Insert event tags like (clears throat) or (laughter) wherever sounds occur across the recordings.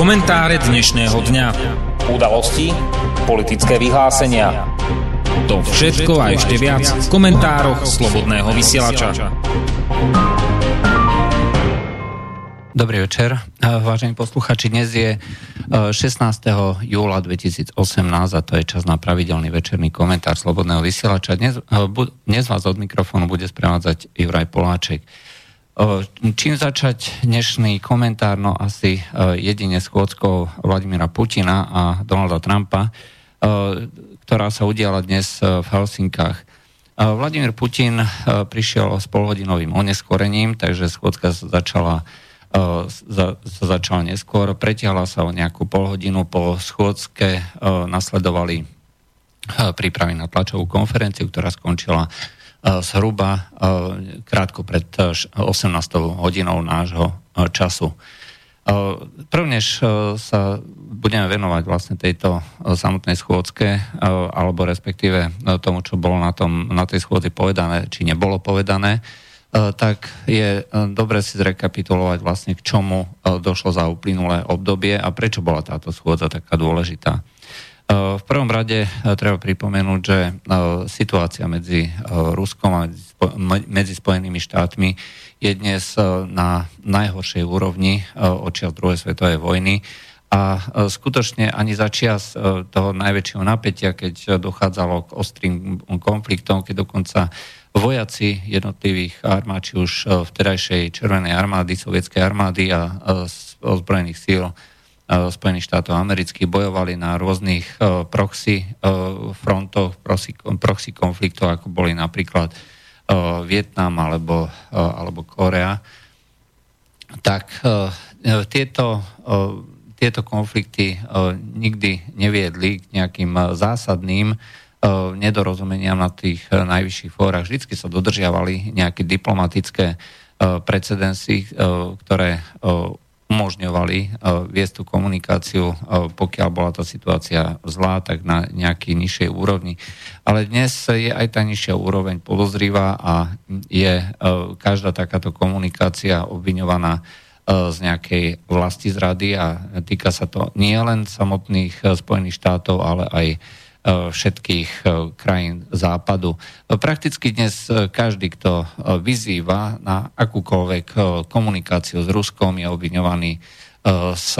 Komentáre dnešného dňa. Udalosti, politické vyhlásenia. To všetko a ešte viac v komentároch Slobodného vysielača. Dobrý večer, vážení posluchači. Dnes je 16. júla 2018 a to je čas na pravidelný večerný komentár Slobodného vysielača. Dnes, dnes vás od mikrofónu bude sprevádzať Juraj Poláček. Čím začať dnešný komentár? No asi jedine schôdzkou Vladimíra Putina a Donalda Trumpa, ktorá sa udiala dnes v Helsinkách. Vladimír Putin prišiel s polhodinovým oneskorením, takže schôdzka začala sa začala neskôr, pretiahla sa o nejakú polhodinu po schôdzke, nasledovali prípravy na tlačovú konferenciu, ktorá skončila zhruba eh, krátko pred 18. Eh, hodinou nášho času. Prvnež sa budeme venovať vlastne tejto samotnej schôdzke, alebo respektíve tomu, čo bolo na, tom, na tej schôdzi povedané, či nebolo povedané, tak je dobre si zrekapitulovať vlastne, k čomu došlo za uplynulé obdobie a prečo bola táto schôdza taká dôležitá. V prvom rade eh, treba pripomenúť, že eh, situácia medzi eh, Ruskom a medzi Spojenými štátmi je dnes na najhoršej úrovni očias druhej svetovej vojny. A skutočne ani začias toho najväčšieho napätia, keď dochádzalo k ostrým konfliktom, keď dokonca vojaci jednotlivých armád, či už vtedajšej Červenej armády, Sovietskej armády a ozbrojených síl Spojených štátov amerických bojovali na rôznych e, proxy e, frontoch, proxy, konfliktov, ako boli napríklad e, Vietnam alebo, alebo Korea, tak tieto, tieto konflikty nikdy neviedli k nejakým zásadným nedorozumeniam na tých najvyšších fórach. Vždycky sa dodržiavali nejaké diplomatické precedensy, ktoré umožňovali uh, viesť tú komunikáciu, uh, pokiaľ bola tá situácia zlá, tak na nejakej nižšej úrovni. Ale dnes je aj tá nižšia úroveň podozrivá a je uh, každá takáto komunikácia obviňovaná z nejakej vlasti zrady a týka sa to nie len samotných Spojených štátov, ale aj E, všetkých e, krajín západu. Prakticky dnes e, každý, kto vyzýva na akúkoľvek komunikáciu s Ruskom, je obviňovaný z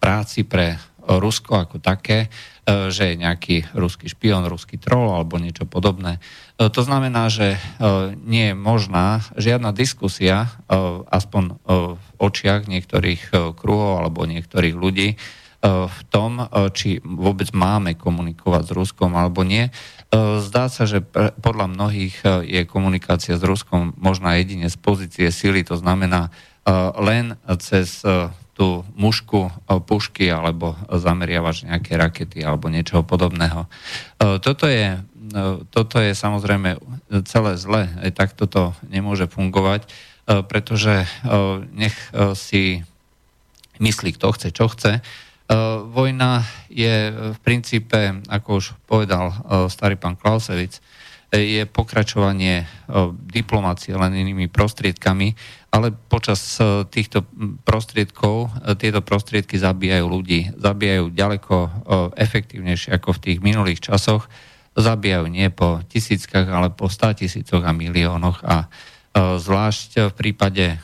práci pre Rusko ako také, že je nejaký ruský špion, ruský troll alebo niečo podobné. To znamená, že nie je možná žiadna diskusia, aspoň v očiach niektorých kruhov alebo niektorých ľudí, E, v tom, e, či vôbec máme komunikovať s Ruskom alebo nie. E, zdá sa, že podľa mnohých je komunikácia s Ruskom možná jedine z pozície sily, to znamená len cez tú mušku pušky alebo zameriavaš nejaké rakety alebo niečoho podobného. Toto je, toto je samozrejme celé zle, aj tak toto nemôže fungovať, pretože nech si myslí, kto chce, čo chce, vojna je v princípe, ako už povedal eh, starý pán Klausevic, eh, je pokračovanie diplomácie len inými prostriedkami, ale počas týchto prostriedkov tieto prostriedky zabíjajú ľudí. Zabíjajú ďaleko efektívnejšie ako v tých minulých časoch. Zabíjajú nie po tisíckach, ale po stá tisícoch a miliónoch a zvlášť v prípade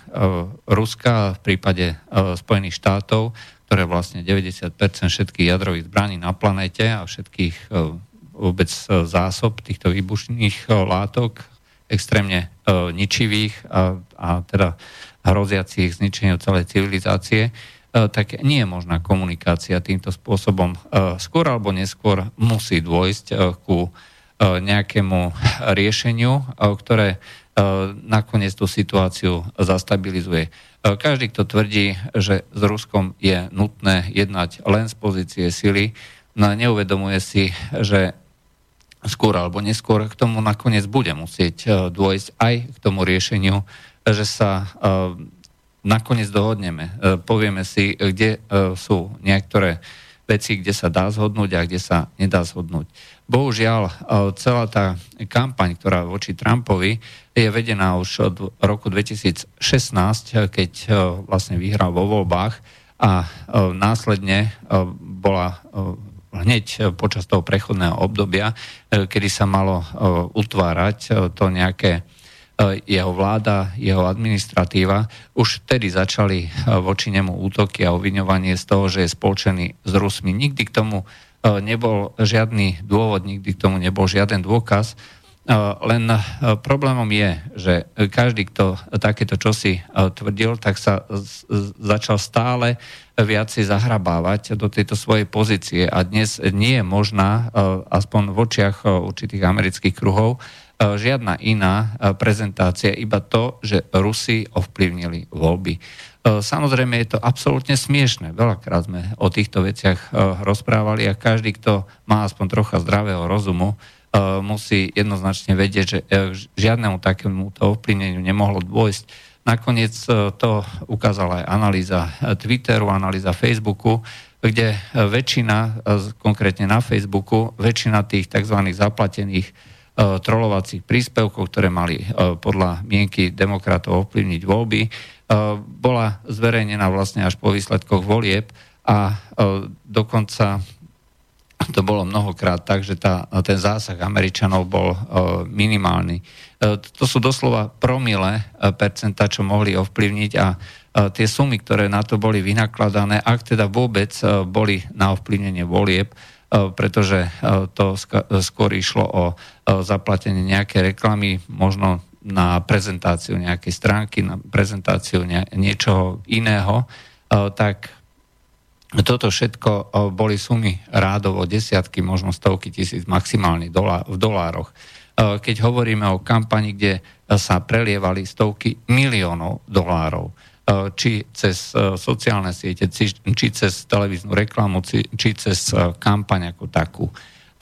Ruska, v prípade Spojených štátov, ktoré vlastne 90% všetkých jadrových zbraní na planete a všetkých e, vôbec e, zásob týchto výbušných e, látok, extrémne ničivých a, a teda hroziacich zničeniu celej civilizácie, tak nie je možná komunikácia týmto spôsobom. Skôr alebo neskôr musí dôjsť ku nejakému riešeniu, ktoré nakoniec tú situáciu zastabilizuje. Každý, kto tvrdí, že s Ruskom je nutné jednať len z pozície sily, no neuvedomuje si, že skôr alebo neskôr k tomu nakoniec bude musieť e, dôjsť aj k tomu riešeniu, že sa e, nakoniec dohodneme. E, povieme si, kde sú niektoré veci, kde sa dá zhodnúť a kde sa nedá zhodnúť. Bohužiaľ, celá tá kampaň, ktorá voči Trumpovi je vedená už od roku 2016, keď vlastne vyhral vo voľbách a následne bola hneď počas toho prechodného obdobia, kedy sa malo utvárať to nejaké jeho vláda, jeho administratíva, už vtedy začali voči nemu útoky a obviňovanie z toho, že je spoločený s Rusmi. Nikdy k tomu nebol žiadny dôvod, nikdy k tomu nebol žiaden dôkaz. Len problémom je, že každý, kto takéto čosi tvrdil, tak sa začal stále viacej zahrabávať do tejto svojej pozície. A dnes nie je možná, aspoň v očiach určitých amerických kruhov, žiadna iná prezentácia, iba to, že Rusi ovplyvnili voľby. Samozrejme je to absolútne smiešne. Veľakrát sme o týchto veciach rozprávali a každý, kto má aspoň trocha zdravého rozumu, E, musí jednoznačne vedieť, že e, žiadnemu takému ovplyvneniu nemohlo dôjsť. Nakoniec e, to ukázala aj analýza Twitteru, analýza Facebooku, kde väčšina, konkrétne na Facebooku, väčšina tých tzv. zaplatených trolovacích príspevkov, ktoré mali podľa mienky demokratov ovplyvniť voľby, bola zverejnená vlastne až po výsledkoch volieb a dokonca to bolo mnohokrát tak, že tá, ten zásah Američanov bol uh, minimálny. To sú doslova promile percenta, čo mohli ovplyvniť a tie sumy, ktoré na to boli vynakladané, ak teda vôbec boli na ovplyvnenie volieb, pretože to sk- skôr išlo o zaplatenie nejaké reklamy, možno na prezentáciu nejakej stránky, na prezentáciu ne- niečoho iného, uh, tak toto všetko boli sumy rádovo desiatky, možno stovky tisíc maximálne v dolároch. Keď hovoríme o kampani, kde sa prelievali stovky miliónov dolárov, či cez sociálne siete, či cez televíznu reklamu, či cez kampaň ako takú.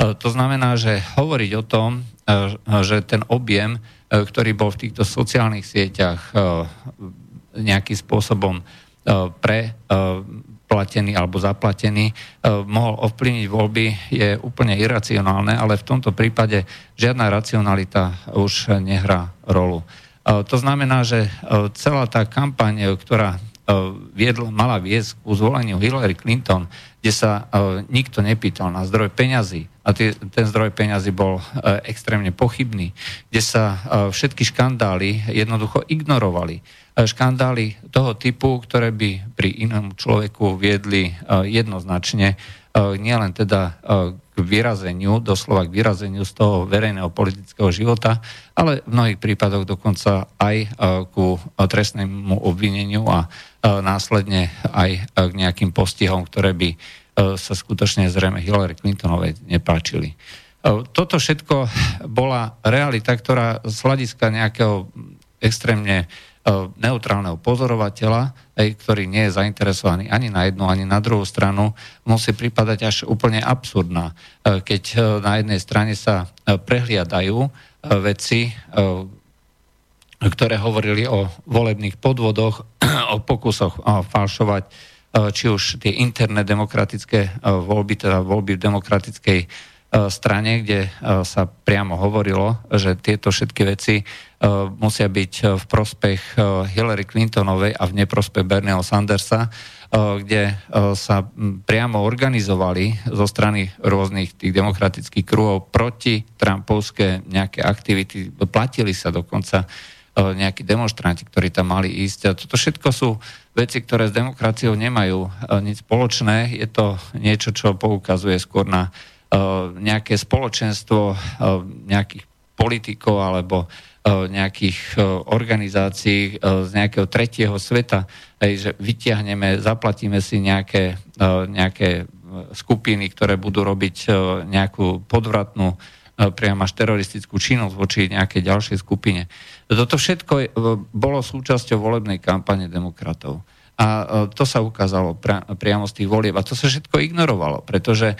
To znamená, že hovoriť o tom, že ten objem, ktorý bol v týchto sociálnych sieťach nejakým spôsobom pre platený alebo zaplatený, e, mohol ovplyvniť voľby, je úplne iracionálne, ale v tomto prípade žiadna racionalita už nehrá rolu. E, to znamená, že e, celá tá kampaň, ktorá viedla, mala viesť k zvoleniu Hillary Clinton, kde sa nikto nepýtal na zdroj peňazí. A ten zdroj peňazí bol extrémne pochybný, kde sa všetky škandály jednoducho ignorovali. Škandály toho typu, ktoré by pri inom človeku viedli jednoznačne nielen teda k vyrazeniu, doslova k vyrazeniu z toho verejného politického života, ale v mnohých prípadoch dokonca aj ku trestnému obvineniu a následne aj k nejakým postihom, ktoré by sa skutočne zrejme Hillary Clintonovej nepáčili. Toto všetko bola realita, ktorá z hľadiska nejakého extrémne E, neutrálneho pozorovateľa, ktorý nie je zainteresovaný ani na jednu, ani na druhú stranu, musí pripadať až úplne absurdná. E, keď e, na jednej strane sa prehliadajú veci, ktoré hovorili o volebných podvodoch, (clears throat) o pokusoch falšovať či už tie interné demokratické voľby, teda voľby v demokratickej strane, kde sa priamo hovorilo, že tieto všetky veci Eh, musia byť v prospech Hillary Clintonovej a v neprospech Bernieho Sandersa, kde sa priamo organizovali zo strany rôznych tých demokratických kruhov proti Trumpovské nejaké aktivity. Platili sa dokonca nejakí demonstranti, ktorí tam mali ísť. A toto všetko sú veci, ktoré s demokraciou nemajú nič spoločné. Je to niečo, čo poukazuje skôr na nejaké spoločenstvo nejakých politikov alebo E, nejakých organizácií z nejakého tretieho sveta, že vyťahneme, zaplatíme si nejaké, nejaké skupiny, ktoré budú robiť nejakú podvratnú priam až teroristickú činnosť voči nejakej ďalšej skupine. Toto všetko bolo súčasťou volebnej kampane demokratov. A e, to sa ukázalo priamo z tých volieb. A to sa všetko ignorovalo, pretože e,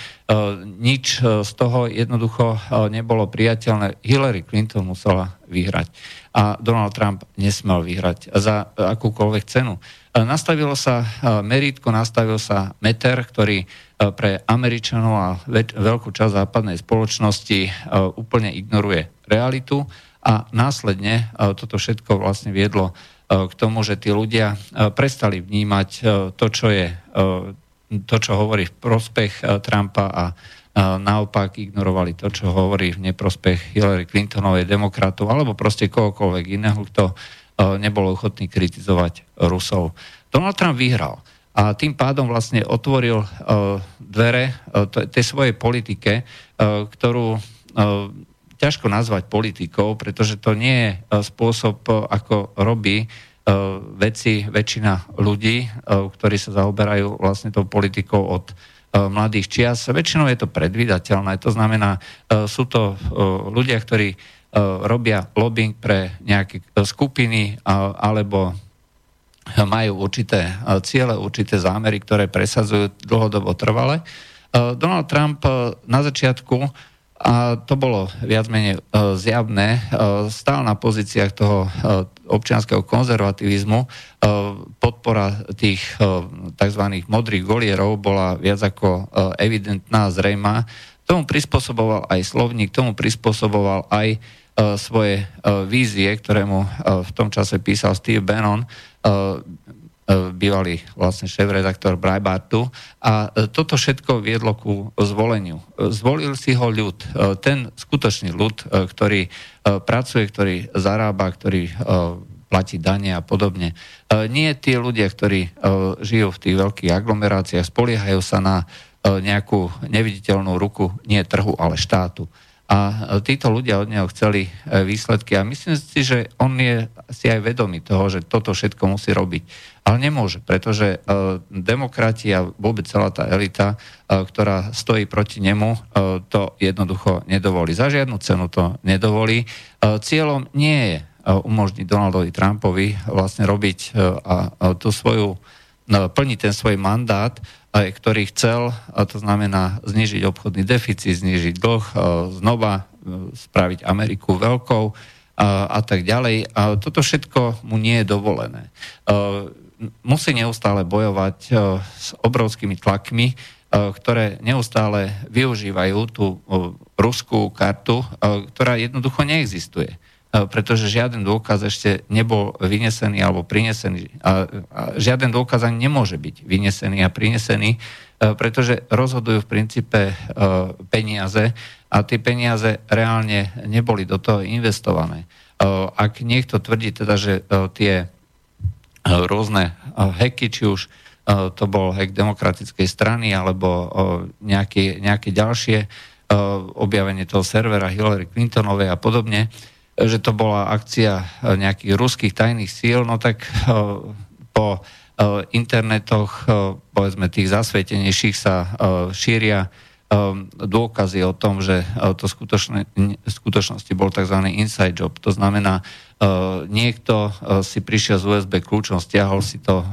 nič e, z toho jednoducho nebolo priateľné. Hillary Clinton musela vyhrať a Donald Trump nesmel vyhrať za akúkoľvek cenu. Nastavilo sa meritko, nastavil sa meter, ktorý pre Američanov a veľkú časť západnej spoločnosti úplne ignoruje realitu a následne toto všetko vlastne viedlo k tomu, že tí ľudia prestali vnímať to, čo je to, čo hovorí v prospech Trumpa a naopak ignorovali to, čo hovorí v neprospech Hillary Clintonovej demokratov alebo proste kohokoľvek iného, kto nebol ochotný kritizovať Rusov. Donald Trump vyhral a tým pádom vlastne otvoril dvere tej svojej politike, ktorú ťažko nazvať politikou, pretože to nie je spôsob, ako robí veci väčšina ľudí, ktorí sa zaoberajú vlastne tou politikou od E, mladých čias. Väčšinou je to predvídateľné, to znamená, e, sú to e, ľudia, ktorí robia lobbying pre nejaké skupiny alebo majú určité ciele, určité zámery, ktoré presadzujú dlhodobo trvale. Donald Trump na začiatku a to bolo viac menej uh, zjavné. Uh, stál na pozíciách toho uh, občianského konzervativizmu. Podpora tých tzv. modrých golierov bola viac ako evidentná, zrejma. Tomu prispôsoboval aj slovník, tomu prispôsoboval aj svoje vízie, ktoré mu v tom čase písal Steve Bannon E, bývalý vlastne šéf-redaktor Breitbartu. A e, toto všetko viedlo ku zvoleniu. E, zvolil si ho ľud, ten skutočný ľud, ktorý pracuje, ktorý zarába, ktorý platí dane a podobne. Nie tí ľudia, ktorí žijú v tých veľkých aglomeráciách, spoliehajú sa na nejakú neviditeľnú ruku, nie trhu, ale štátu. A títo ľudia od neho chceli e, výsledky a myslím si, že on je si aj vedomý toho, že toto všetko musí robiť. Ale nemôže, pretože uh, demokrati a vôbec celá tá elita, uh, ktorá stojí proti nemu, to jednoducho nedovolí. Za žiadnu cenu to nedovolí. Cieľom nie je umožniť Donaldovi Trumpovi vlastne robiť a, tú svoju, plniť ten svoj mandát, ktorý chcel, a to znamená znižiť obchodný deficit, znižiť dlh, znova e, spraviť Ameriku veľkou a, tak ďalej. A toto všetko mu nie je dovolené. E, musí neustále bojovať e, s obrovskými tlakmi, ktoré neustále využívajú tú ruskú kartu, ktorá jednoducho neexistuje. E, pretože žiaden dôkaz ešte nebol vynesený alebo prinesený. A, a žiaden dôkaz ani nemôže byť vynesený a prinesený, e, pretože rozhodujú v princípe e, peniaze a tie peniaze reálne neboli do toho investované. Ak niekto tvrdí teda, že tie rôzne heky, či už to bol hek demokratickej strany alebo nejaké, nejaké ďalšie objavenie toho servera Hillary Clintonovej a podobne, že to bola akcia eh, nejakých ruských tajných síl, no tak eh, po eh, internetoch, povedzme tých zasvetenejších sa šíria dôkazy o tom, že to v skutočnosti bol tzv. inside job. To znamená, niekto si prišiel s USB kľúčom, stiahol si to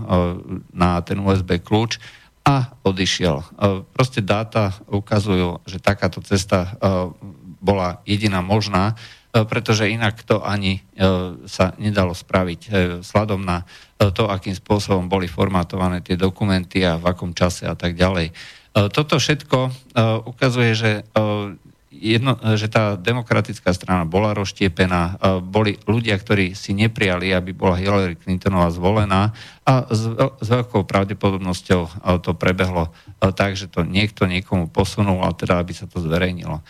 na ten USB kľúč a odišiel. Proste dáta ukazujú, že takáto cesta bola jediná možná E, pretože inak to ani e, sa nedalo spraviť e, sladom na to, akým spôsobom boli formatované tie dokumenty a v akom čase a tak ďalej. Toto všetko ukazuje, že, jedno, že tá demokratická strana bola rozštiepená, boli ľudia, ktorí si neprijali, aby bola Hillary Clintonová zvolená a s veľkou pravdepodobnosťou to prebehlo tak, že to niekto niekomu posunul, a teda aby sa to zverejnilo.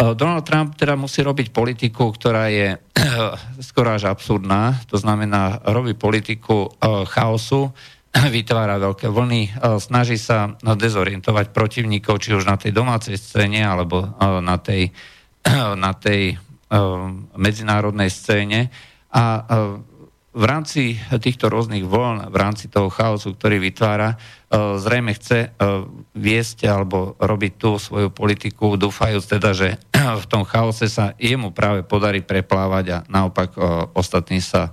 Eh, Donald Trump teda musí robiť politiku, ktorá je skoro až absurdná, to znamená, robí politiku eh, chaosu, (clears throat) vytvára veľké vlny, eh, snaží sa dezorientovať protivníkov, či už na tej domácej scéne, alebo na tej, (clears throat) na tej medzinárodnej scéne. A v rámci týchto rôznych vln, v rámci toho chaosu, ktorý vytvára, e, zrejme chce e, viesť alebo robiť tú svoju politiku, dúfajúc teda, že (clears throat) v tom chaose sa jemu práve podarí preplávať a naopak e, ostatní sa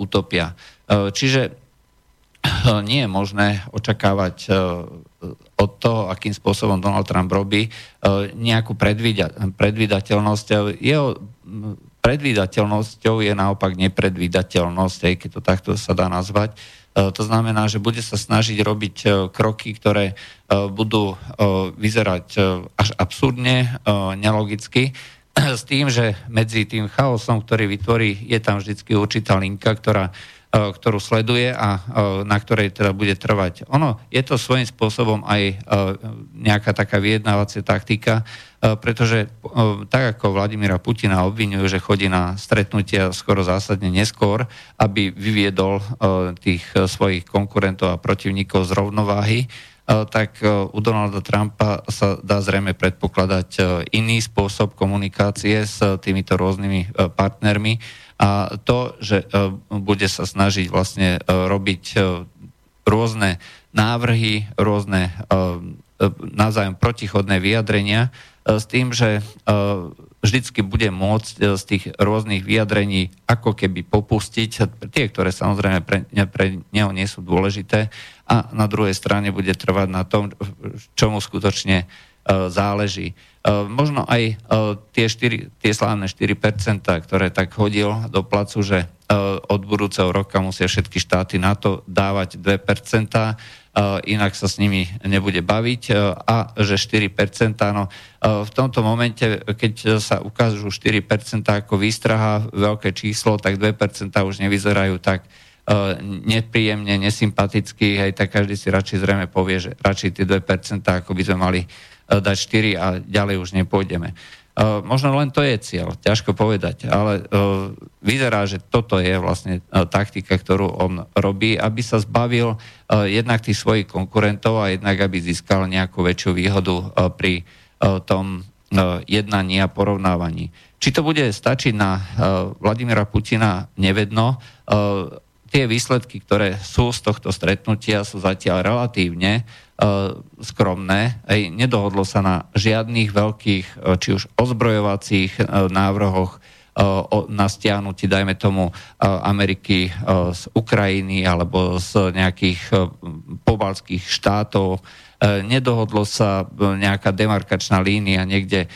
utopia. Čiže nie je možné očakávať od toho, akým spôsobom Donald Trump robí, nejakú predvídateľnosť. Jeho predvídateľnosťou je naopak nepredvídateľnosť, aj keď to takto sa dá nazvať. E, to znamená, že bude sa snažiť robiť e, kroky, ktoré e, budú vyzerať až absurdne, nelogicky, (clears throat) s tým, že medzi tým chaosom, ktorý vytvorí, je tam vždy určitá linka, ktorá ktorú sleduje a na ktorej teda bude trvať. Ono je to svojím spôsobom aj nejaká taká vyjednávacia taktika, pretože tak ako Vladimíra Putina obvinujú, že chodí na stretnutia skoro zásadne neskôr, aby vyviedol tých svojich konkurentov a protivníkov z rovnováhy, tak u Donalda Trumpa sa dá zrejme predpokladať iný spôsob komunikácie s týmito rôznymi partnermi, a to, že bude sa snažiť vlastne robiť rôzne návrhy, rôzne navzájom protichodné vyjadrenia s tým, že vždycky bude môcť z tých rôznych vyjadrení ako keby popustiť tie, ktoré samozrejme pre, pre neho nie sú dôležité a na druhej strane bude trvať na tom, čomu skutočne záleží. E, možno aj e, tie, 4, tie slávne 4%, ktoré tak hodil do placu, že e, od budúceho roka musia všetky štáty na to dávať 2%, inak sa s nimi nebude baviť a že 4%, no v tomto momente, keď sa ukážu 4% ako výstraha, veľké číslo, tak 2% už nevyzerajú tak nepríjemne, nesympaticky, hej, tak každý si radšej zrejme povie, že radšej tie 2% ako by sme mali E, dať 4 a ďalej už nepôjdeme. Uh, možno len to je cieľ, ťažko povedať, ale uh, vyzerá, že toto je vlastne uh, taktika, ktorú on robí, aby sa zbavil jednak tých svojich konkurentov a jednak aby získal nejakú väčšiu výhodu pri tom jednaní a porovnávaní. Či to bude stačiť na Vladimira Putina, nevedno. Tie výsledky, ktoré sú z tohto stretnutia, sú zatiaľ relatívne skromné. Ej, nedohodlo sa na žiadnych veľkých, e, či už ozbrojovacích e, návrhoch na stiahnutí, dajme tomu, Ameriky z Ukrajiny alebo z nejakých pobalských štátov. Nedohodlo sa nejaká demarkačná línia niekde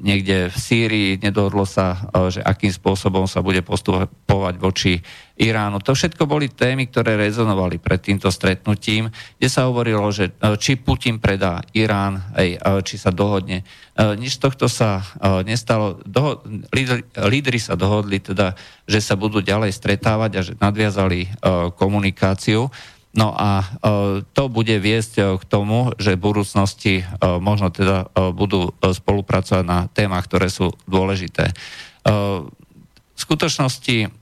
niekde v Sýrii, nedohodlo sa, že akým spôsobom sa bude postupovať voči Iránu. To všetko boli témy, ktoré rezonovali pred týmto stretnutím, kde sa hovorilo, že či Putin predá Irán, aj, či sa dohodne. Nič z tohto sa nestalo. Doho- lídry sa dohodli teda, že sa budú ďalej stretávať a že nadviazali komunikáciu. No a e, to bude viesť e, k tomu, že v budúcnosti e, možno teda budú spolupracovať na témach, ktoré sú dôležité. V skutočnosti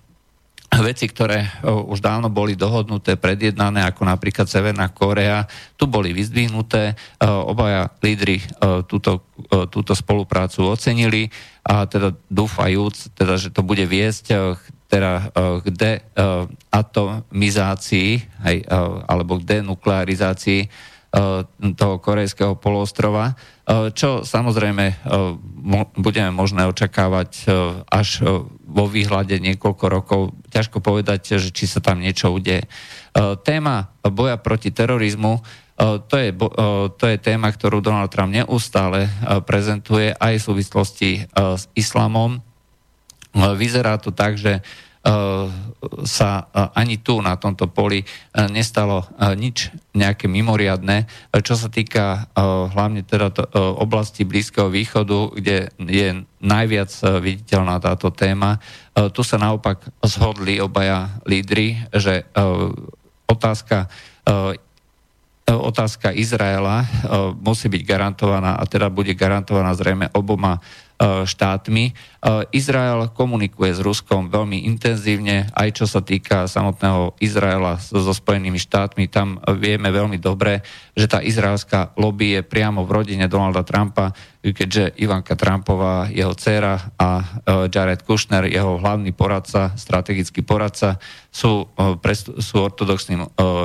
veci, ktoré už dávno boli dohodnuté, predjednané, ako napríklad Severná Korea, tu boli vyzdvihnuté. Obaja lídry túto, túto spoluprácu ocenili a teda dúfajúc, teda, že to bude viesť teda eh, k deatomizácii hej, eh, alebo k denuklearizácii toho korejského poloostrova, čo samozrejme budeme možné očakávať až vo výhľade niekoľko rokov. Ťažko povedať, že či sa tam niečo udeje. Téma boja proti terorizmu to je, to je téma, ktorú Donald Trump neustále prezentuje aj v súvislosti s islamom. Vyzerá to tak, že E, sa e, ani tu na tomto poli e, nestalo nič nejaké mimoriadne. Čo sa týka hlavne teda oblasti Blízkeho východu, kde je najviac viditeľná táto téma, tu sa naopak zhodli obaja lídry, že otázka otázka Izraela musí byť garantovaná a teda bude garantovaná zrejme oboma E, štátmi. E, Izrael komunikuje s Ruskom veľmi intenzívne, aj čo sa týka samotného Izraela so Spojenými štátmi. Tam vieme veľmi dobre, že tá izraelská lobby je priamo v rodine Donalda Trumpa, keďže Ivanka Trumpová, jeho dcéra a e, Jared Kushner, jeho hlavný poradca, strategický poradca, sú, sú ortodoxní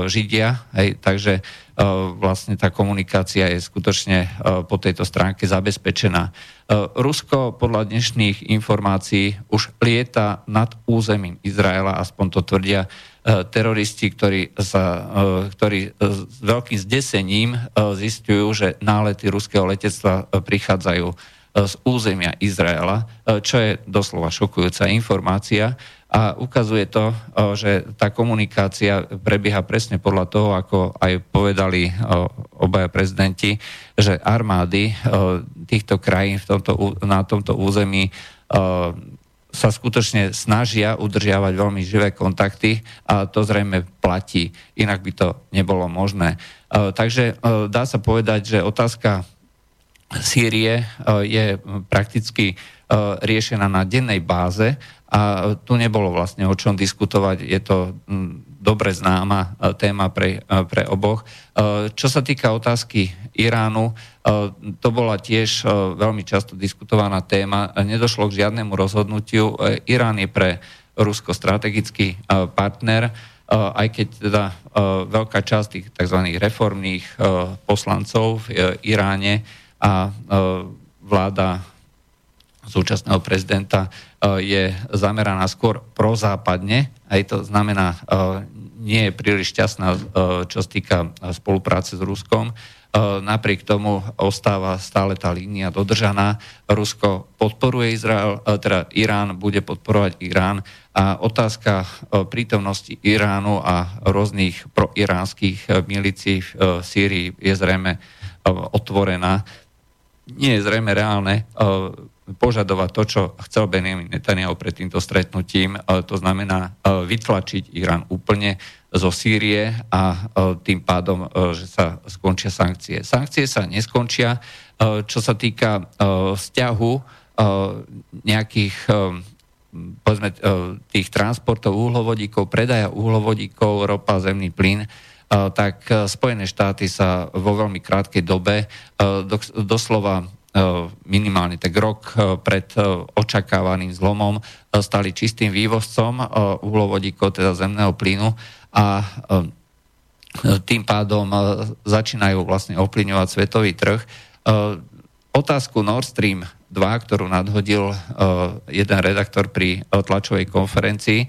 židia, hej, takže vlastne tá komunikácia je skutočne po tejto stránke zabezpečená. Rusko podľa dnešných informácií už lieta nad územím Izraela, aspoň to tvrdia e, teroristi, ktorí, sa, e, ktorí s veľkým zdesením zistujú, že nálety ruského letectva prichádzajú z územia Izraela, čo je doslova šokujúca informácia. A ukazuje to, že tá komunikácia prebieha presne podľa toho, ako aj povedali obaja prezidenti, že armády týchto krajín v tomto, na tomto území sa skutočne snažia udržiavať veľmi živé kontakty a to zrejme platí, inak by to nebolo možné. E, takže e, dá sa povedať, že otázka Sýrie e, je prakticky riešená na dennej báze a tu nebolo vlastne o čom diskutovať. Je to dobre známa téma pre, pre oboch. Čo sa týka otázky Iránu, to bola tiež veľmi často diskutovaná téma. Nedošlo k žiadnemu rozhodnutiu. Irán je pre Rusko strategický partner aj keď teda veľká časť tých tzv. reformných poslancov v Iráne a vláda súčasného prezidenta je zameraná skôr prozápadne, aj to znamená, nie je príliš šťastná, čo sa týka spolupráce s Ruskom. Napriek tomu ostáva stále tá línia dodržaná. Rusko podporuje Izrael, teda Irán bude podporovať Irán a otázka prítomnosti Iránu a rôznych proiránskych milícií v Sýrii je zrejme otvorená. Nie je zrejme reálne požadovať to, čo chcel Benjamin Netanyahu pred týmto stretnutím, to znamená vytlačiť Irán úplne zo Sýrie a tým pádom, že sa skončia sankcie. Sankcie sa neskončia, čo sa týka vzťahu nejakých povedzme, e, tých transportov uhlovodíkov, predaja uhlovodíkov, ropa, zemný plyn, e, tak e, Spojené štáty sa vo veľmi krátkej dobe, doslova minimálne tak rok pred očakávaným zlomom, stali čistým vývozcom uhlovodíkov, teda zemného plynu a tým pádom začínajú vlastne ovplyvňovať svetový trh. Otázku Nord Stream 2, ktorú nadhodil jeden redaktor pri tlačovej konferencii.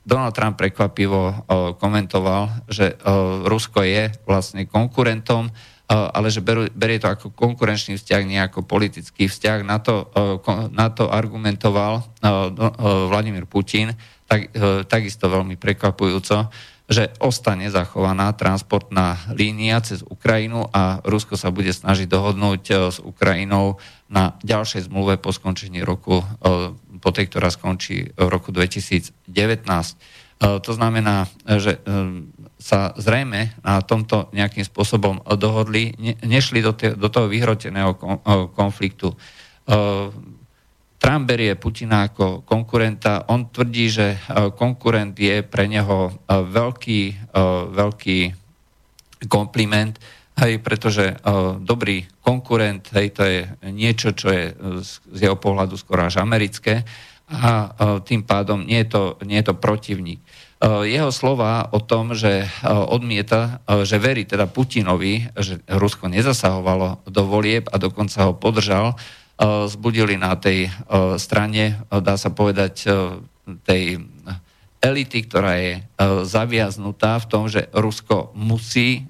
Donald Trump prekvapivo komentoval, že Rusko je vlastne konkurentom, ale že beru, berie to ako konkurenčný vzťah, nie ako politický vzťah. Na to, uh, na to argumentoval uh, uh, Vladimír Putin, tak, takisto veľmi prekvapujúco že ostane zachovaná transportná línia cez Ukrajinu a Rusko sa bude snažiť dohodnúť e, s Ukrajinou na ďalšej zmluve po skončení roku, e, po tej, ktorá skončí v roku 2019. E, to znamená, že sa zrejme na tomto nejakým spôsobom dohodli, nešli do, do toho vyhroteného konfliktu Trump berie Putina ako konkurenta. On tvrdí, že e, konkurent je pre neho e, veľký, e, veľký kompliment, hej, pretože dobrý konkurent, hej, to je niečo, čo je z jeho pohľadu skoro až americké a tým pádom nie je to, nie je to protivník. Jeho slova o tom, že odmieta, že verí teda Putinovi, že Rusko nezasahovalo do volieb a dokonca ho podržal, zbudili na tej strane, dá sa povedať, tej elity, ktorá je zaviaznutá v tom, že Rusko musí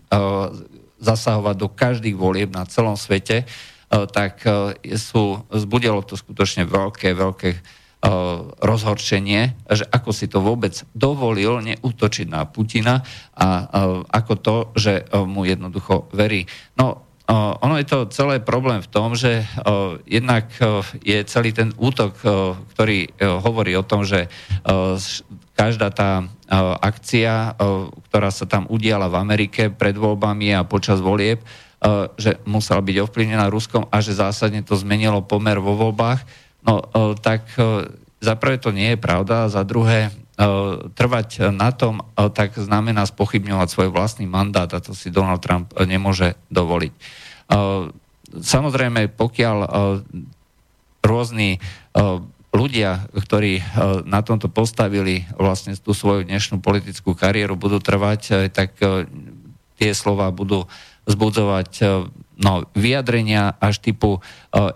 zasahovať do každých volieb na celom svete, tak sú, zbudilo to skutočne veľké, veľké rozhorčenie, že ako si to vôbec dovolil neútočiť na Putina a ako to, že mu jednoducho verí. No, ono je to celé problém v tom, že jednak je celý ten útok, ktorý hovorí o tom, že každá tá akcia, ktorá sa tam udiala v Amerike pred voľbami a počas volieb, že musela byť ovplyvnená Ruskom a že zásadne to zmenilo pomer vo voľbách, no tak za prvé to nie je pravda za druhé trvať na tom, tak znamená spochybňovať svoj vlastný mandát a to si Donald Trump nemôže dovoliť. Samozrejme, pokiaľ rôzni ľudia, ktorí na tomto postavili vlastne tú svoju dnešnú politickú kariéru, budú trvať, tak tie slova budú zbudzovať no, vyjadrenia až typu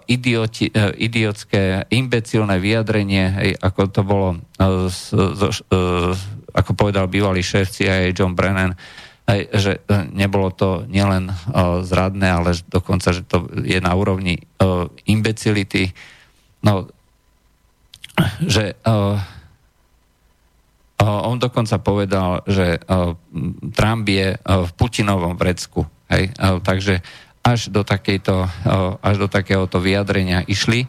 idioti, idiotské, imbecilné vyjadrenie, hej, ako to bolo, z, z, z, ako povedal bývalý šéf CIA John Brennan, aj, že nebolo to nielen zradné, ale dokonca, že to je na úrovni imbecility. No, že on dokonca povedal, že Trump je v Putinovom vrecku. Hej? Takže až do, takejto, až do takéhoto vyjadrenia išli.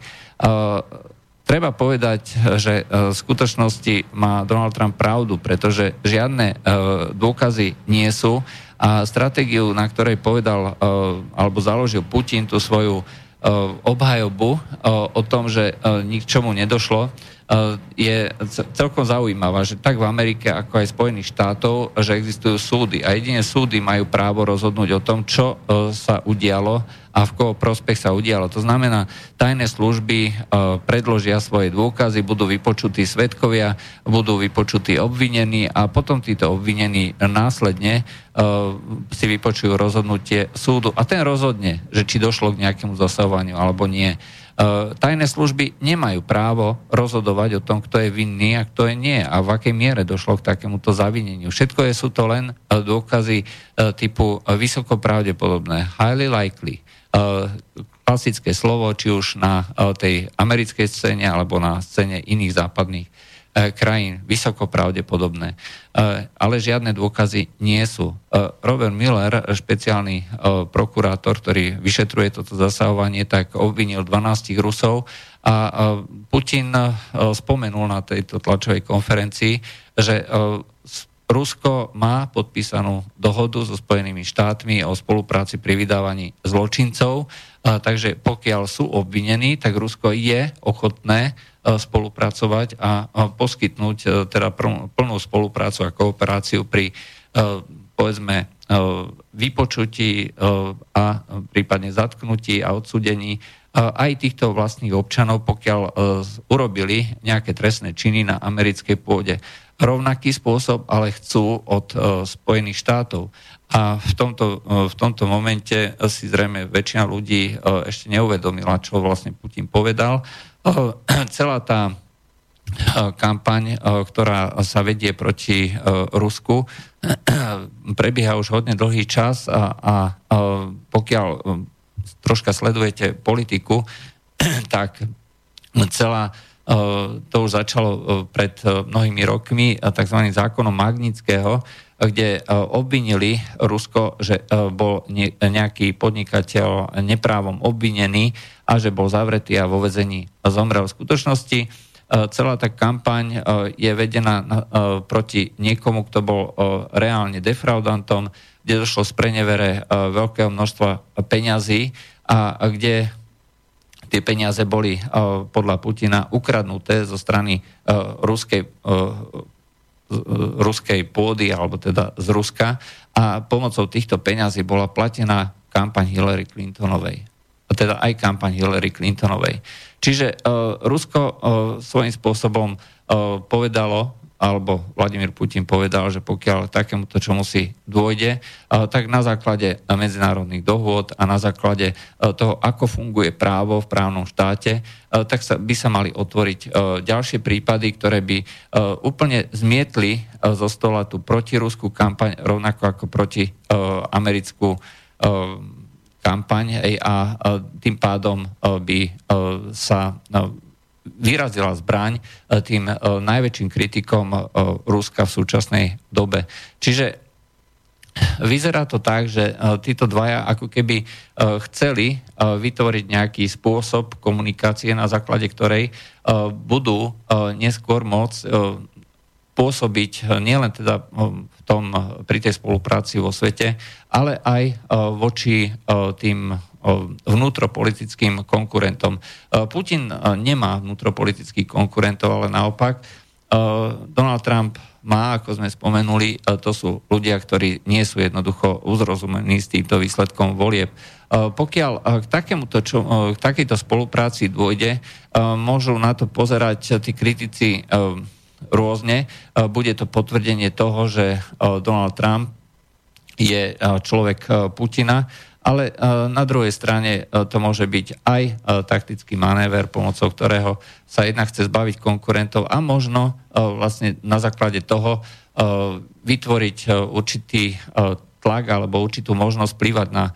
Treba povedať, že v skutočnosti má Donald Trump pravdu, pretože žiadne dôkazy nie sú a stratégiu, na ktorej povedal alebo založil Putin tú svoju obhajobu o tom, že ničomu nedošlo, je celkom zaujímavá, že tak v Amerike, ako aj Spojených štátov, že existujú súdy. A jedine súdy majú právo rozhodnúť o tom, čo eh, sa udialo a v koho prospech sa udialo. To znamená, tajné služby eh, predložia svoje dôkazy, budú vypočutí svetkovia, budú vypočutí obvinení a potom títo obvinení následne si vypočujú rozhodnutie súdu a ten rozhodne, že či došlo k nejakému zasahovaniu alebo nie. Eh, tajné služby nemajú právo rozhodovať o tom, kto je vinný a kto je nie a v akej miere došlo k takémuto zavineniu. Všetko je, sú to len dôkazy typu vysoko pravdepodobné, highly likely, klasické slovo, či už na tej americkej scéne alebo na scéne iných západných E, krajín, vysoko pravdepodobné. Ale žiadne dôkazy nie sú. Robert Miller, špeciálny prokurátor, ktorý vyšetruje toto zasahovanie, tak obvinil 12 Rusov a Putin spomenul na tejto tlačovej konferencii, že Rusko má podpísanú dohodu so Spojenými štátmi o spolupráci pri vydávaní zločincov, takže pokiaľ sú obvinení, tak Rusko je ochotné E, spolupracovať a poskytnúť e, teda plnú spoluprácu a kooperáciu pri e, povedzme vypočutí a prípadne zatknutí a odsudení aj týchto vlastných občanov, pokiaľ urobili nejaké trestné činy na americkej pôde. Rovnaký spôsob ale chcú od Spojených štátov. A v tomto, v tomto momente si zrejme väčšina ľudí ešte neuvedomila, čo vlastne Putin povedal (clears throat) celá tá kampaň, ktorá sa vedie proti Rusku, (clears throat) prebieha už hodne dlhý čas a, a pokiaľ troška sledujete politiku, (clears throat) tak celá to už začalo pred mnohými rokmi tzv. zákonom Magnického, kde obvinili Rusko, že bol nejaký podnikateľ neprávom obvinený a že bol zavretý a vo vezení zomrel. V skutočnosti celá tá kampaň je vedená proti niekomu, kto bol reálne defraudantom, kde došlo z prenevere veľkého množstva peňazí a kde tie peniaze boli podľa Putina ukradnuté zo strany ruskej, ruskej pôdy, alebo teda z Ruska a pomocou týchto peňazí bola platená kampaň Hillary Clintonovej teda aj kampaň Hillary Clintonovej. Čiže Rusko svojím spôsobom povedalo, alebo Vladimír Putin povedal, že pokiaľ takémuto čo musí dôjde, tak na základe medzinárodných dohôd a na základe toho, ako funguje právo v právnom štáte, tak sa, by sa mali otvoriť ďalšie prípady, ktoré by úplne zmietli zo stola tú protiruskú kampaň, rovnako ako proti americkú kampaň a tým pádom by sa vyrazila zbraň tým najväčším kritikom Ruska v súčasnej dobe. Čiže vyzerá to tak, že títo dvaja ako keby chceli vytvoriť nejaký spôsob komunikácie, na základe ktorej budú neskôr môcť pôsobiť nielen teda v tom, pri tej spolupráci vo svete, ale aj voči tým vnútropolitickým konkurentom. Putin nemá vnútropolitických konkurentov, ale naopak Donald Trump má, ako sme spomenuli, to sú ľudia, ktorí nie sú jednoducho uzrozumení s týmto výsledkom volieb. Pokiaľ k, takémuto, čo, k takejto spolupráci dôjde, môžu na to pozerať tí kritici rôzne. Bude to potvrdenie toho, že Donald Trump je človek Putina ale na druhej strane to môže byť aj taktický manéver, pomocou ktorého sa jednak chce zbaviť konkurentov a možno vlastne na základe toho vytvoriť určitý tlak alebo určitú možnosť plývať na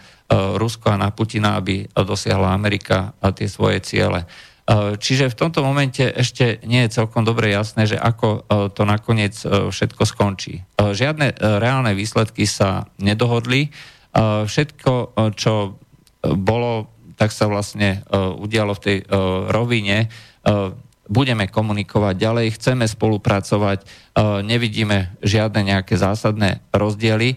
Rusko a na Putina, aby dosiahla Amerika tie svoje ciele. Čiže v tomto momente ešte nie je celkom dobre jasné, že ako to nakoniec všetko skončí. Žiadne reálne výsledky sa nedohodli. Všetko, čo bolo, tak sa vlastne udialo v tej rovine budeme komunikovať ďalej, chceme spolupracovať, e, nevidíme žiadne nejaké zásadné rozdiely. E,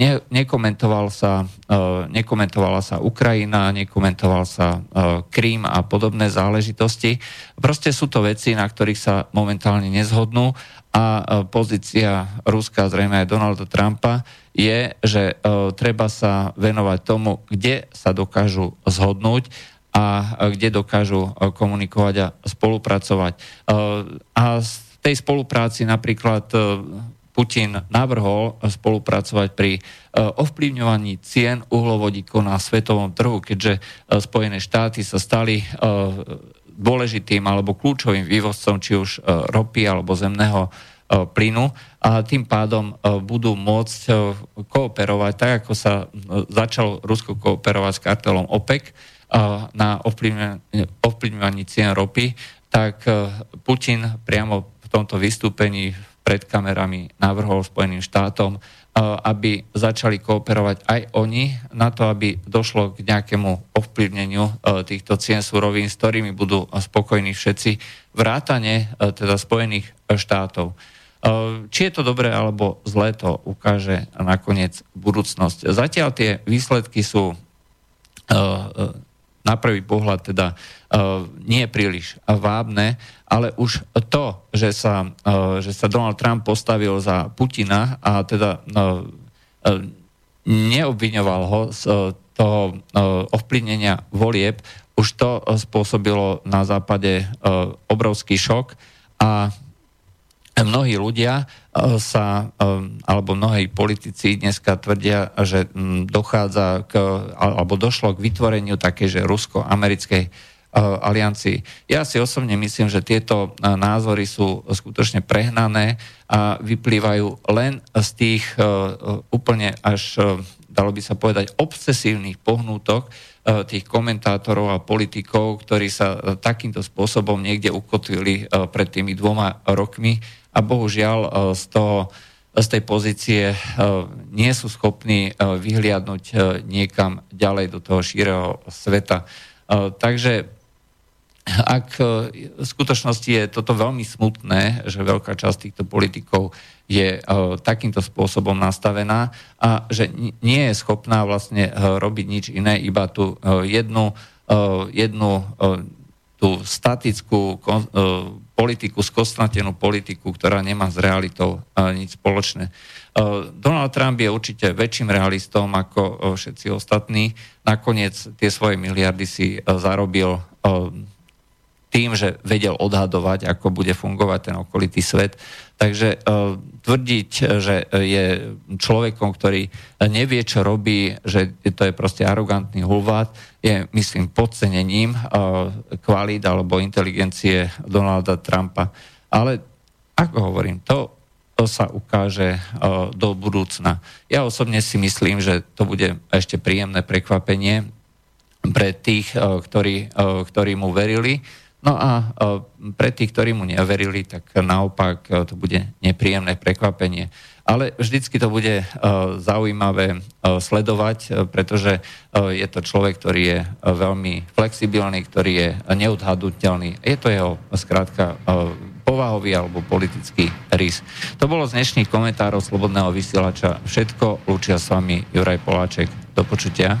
ne, nekomentoval sa, e, nekomentovala sa Ukrajina, nekomentoval sa Krím a podobné záležitosti. Proste sú to veci, na ktorých sa momentálne nezhodnú a pozícia Ruska, zrejme aj Donalda Trumpa, je, že treba sa venovať tomu, kde sa dokážu zhodnúť a kde dokážu e, komunikovať a spolupracovať. E, a z tej spolupráci napríklad e, Putin navrhol spolupracovať pri ovplyvňovaní cien uhlovodíkov na svetovom trhu, keďže Spojené štáty sa stali dôležitým alebo kľúčovým vývozcom či už ropy alebo zemného plynu a tým pádom budú môcť kooperovať tak, ako sa začal Rusko kooperovať s kartelom OPEC, na ovplyvňovaní cien ropy, tak e, Putin priamo v tomto vystúpení pred kamerami navrhol Spojeným štátom, e, aby začali kooperovať aj oni na to, aby došlo k nejakému ovplyvneniu týchto cien surovín, s ktorými budú spokojní všetci, vrátane teda Spojených štátov. Či je to dobré alebo zlé, to ukáže nakoniec budúcnosť. Zatiaľ tie výsledky sú na prvý pohľad teda uh, nie je príliš vábne, ale už to, že sa, uh, že sa Donald Trump postavil za Putina a teda uh, neobviňoval ho z toho ovplyvnenia volieb, už to spôsobilo na západe obrovský šok a mnohí ľudia e, sa, e, alebo mnohí politici dneska tvrdia, že dochádza k, alebo došlo k vytvoreniu takej, že rusko-americkej e, aliancii. Ja si osobne myslím, že tieto názory sú skutočne prehnané a vyplývajú len z tých úplne až, dalo by sa povedať, obsesívnych pohnútok tých komentátorov a politikov, ktorí sa takýmto spôsobom niekde ukotvili pred tými dvoma rokmi a bohužiaľ e, z, toho, z tej pozície e, nie sú schopní e, vyhliadnúť niekam ďalej do toho šíreho sveta. Takže ak v skutočnosti je toto veľmi smutné, že veľká časť týchto politikov je takýmto spôsobom nastavená a že nie je schopná vlastne robiť nič iné, iba tú jednu, jednu tú statickú e, politiku, skostnatenú politiku, ktorá nemá s realitou e, nič spoločné. E, Donald Trump je určite väčším realistom ako všetci ostatní. Nakoniec tie svoje miliardy si zarobil tým, že vedel odhadovať, ako bude fungovať ten okolitý svet. Takže uh, tvrdiť, že je človekom, ktorý nevie, čo robí, že to je proste arogantný hulvát, je, myslím, podcenením kvalít alebo inteligencie Donalda Trumpa. Ale ako hovorím, to, to sa ukáže do budúcna. Ja osobne si myslím, že to bude ešte príjemné prekvapenie pre tých, ktorí, ktorí mu verili No a pre tých, ktorí mu neverili, tak naopak to bude nepríjemné prekvapenie. Ale vždycky to bude zaujímavé sledovať, pretože je to človek, ktorý je veľmi flexibilný, ktorý je neodhadutelný. Je to jeho skrátka povahový alebo politický rys. To bolo z dnešných komentárov Slobodného vysielača všetko. Lúčia s vami Juraj Poláček. Do počutia.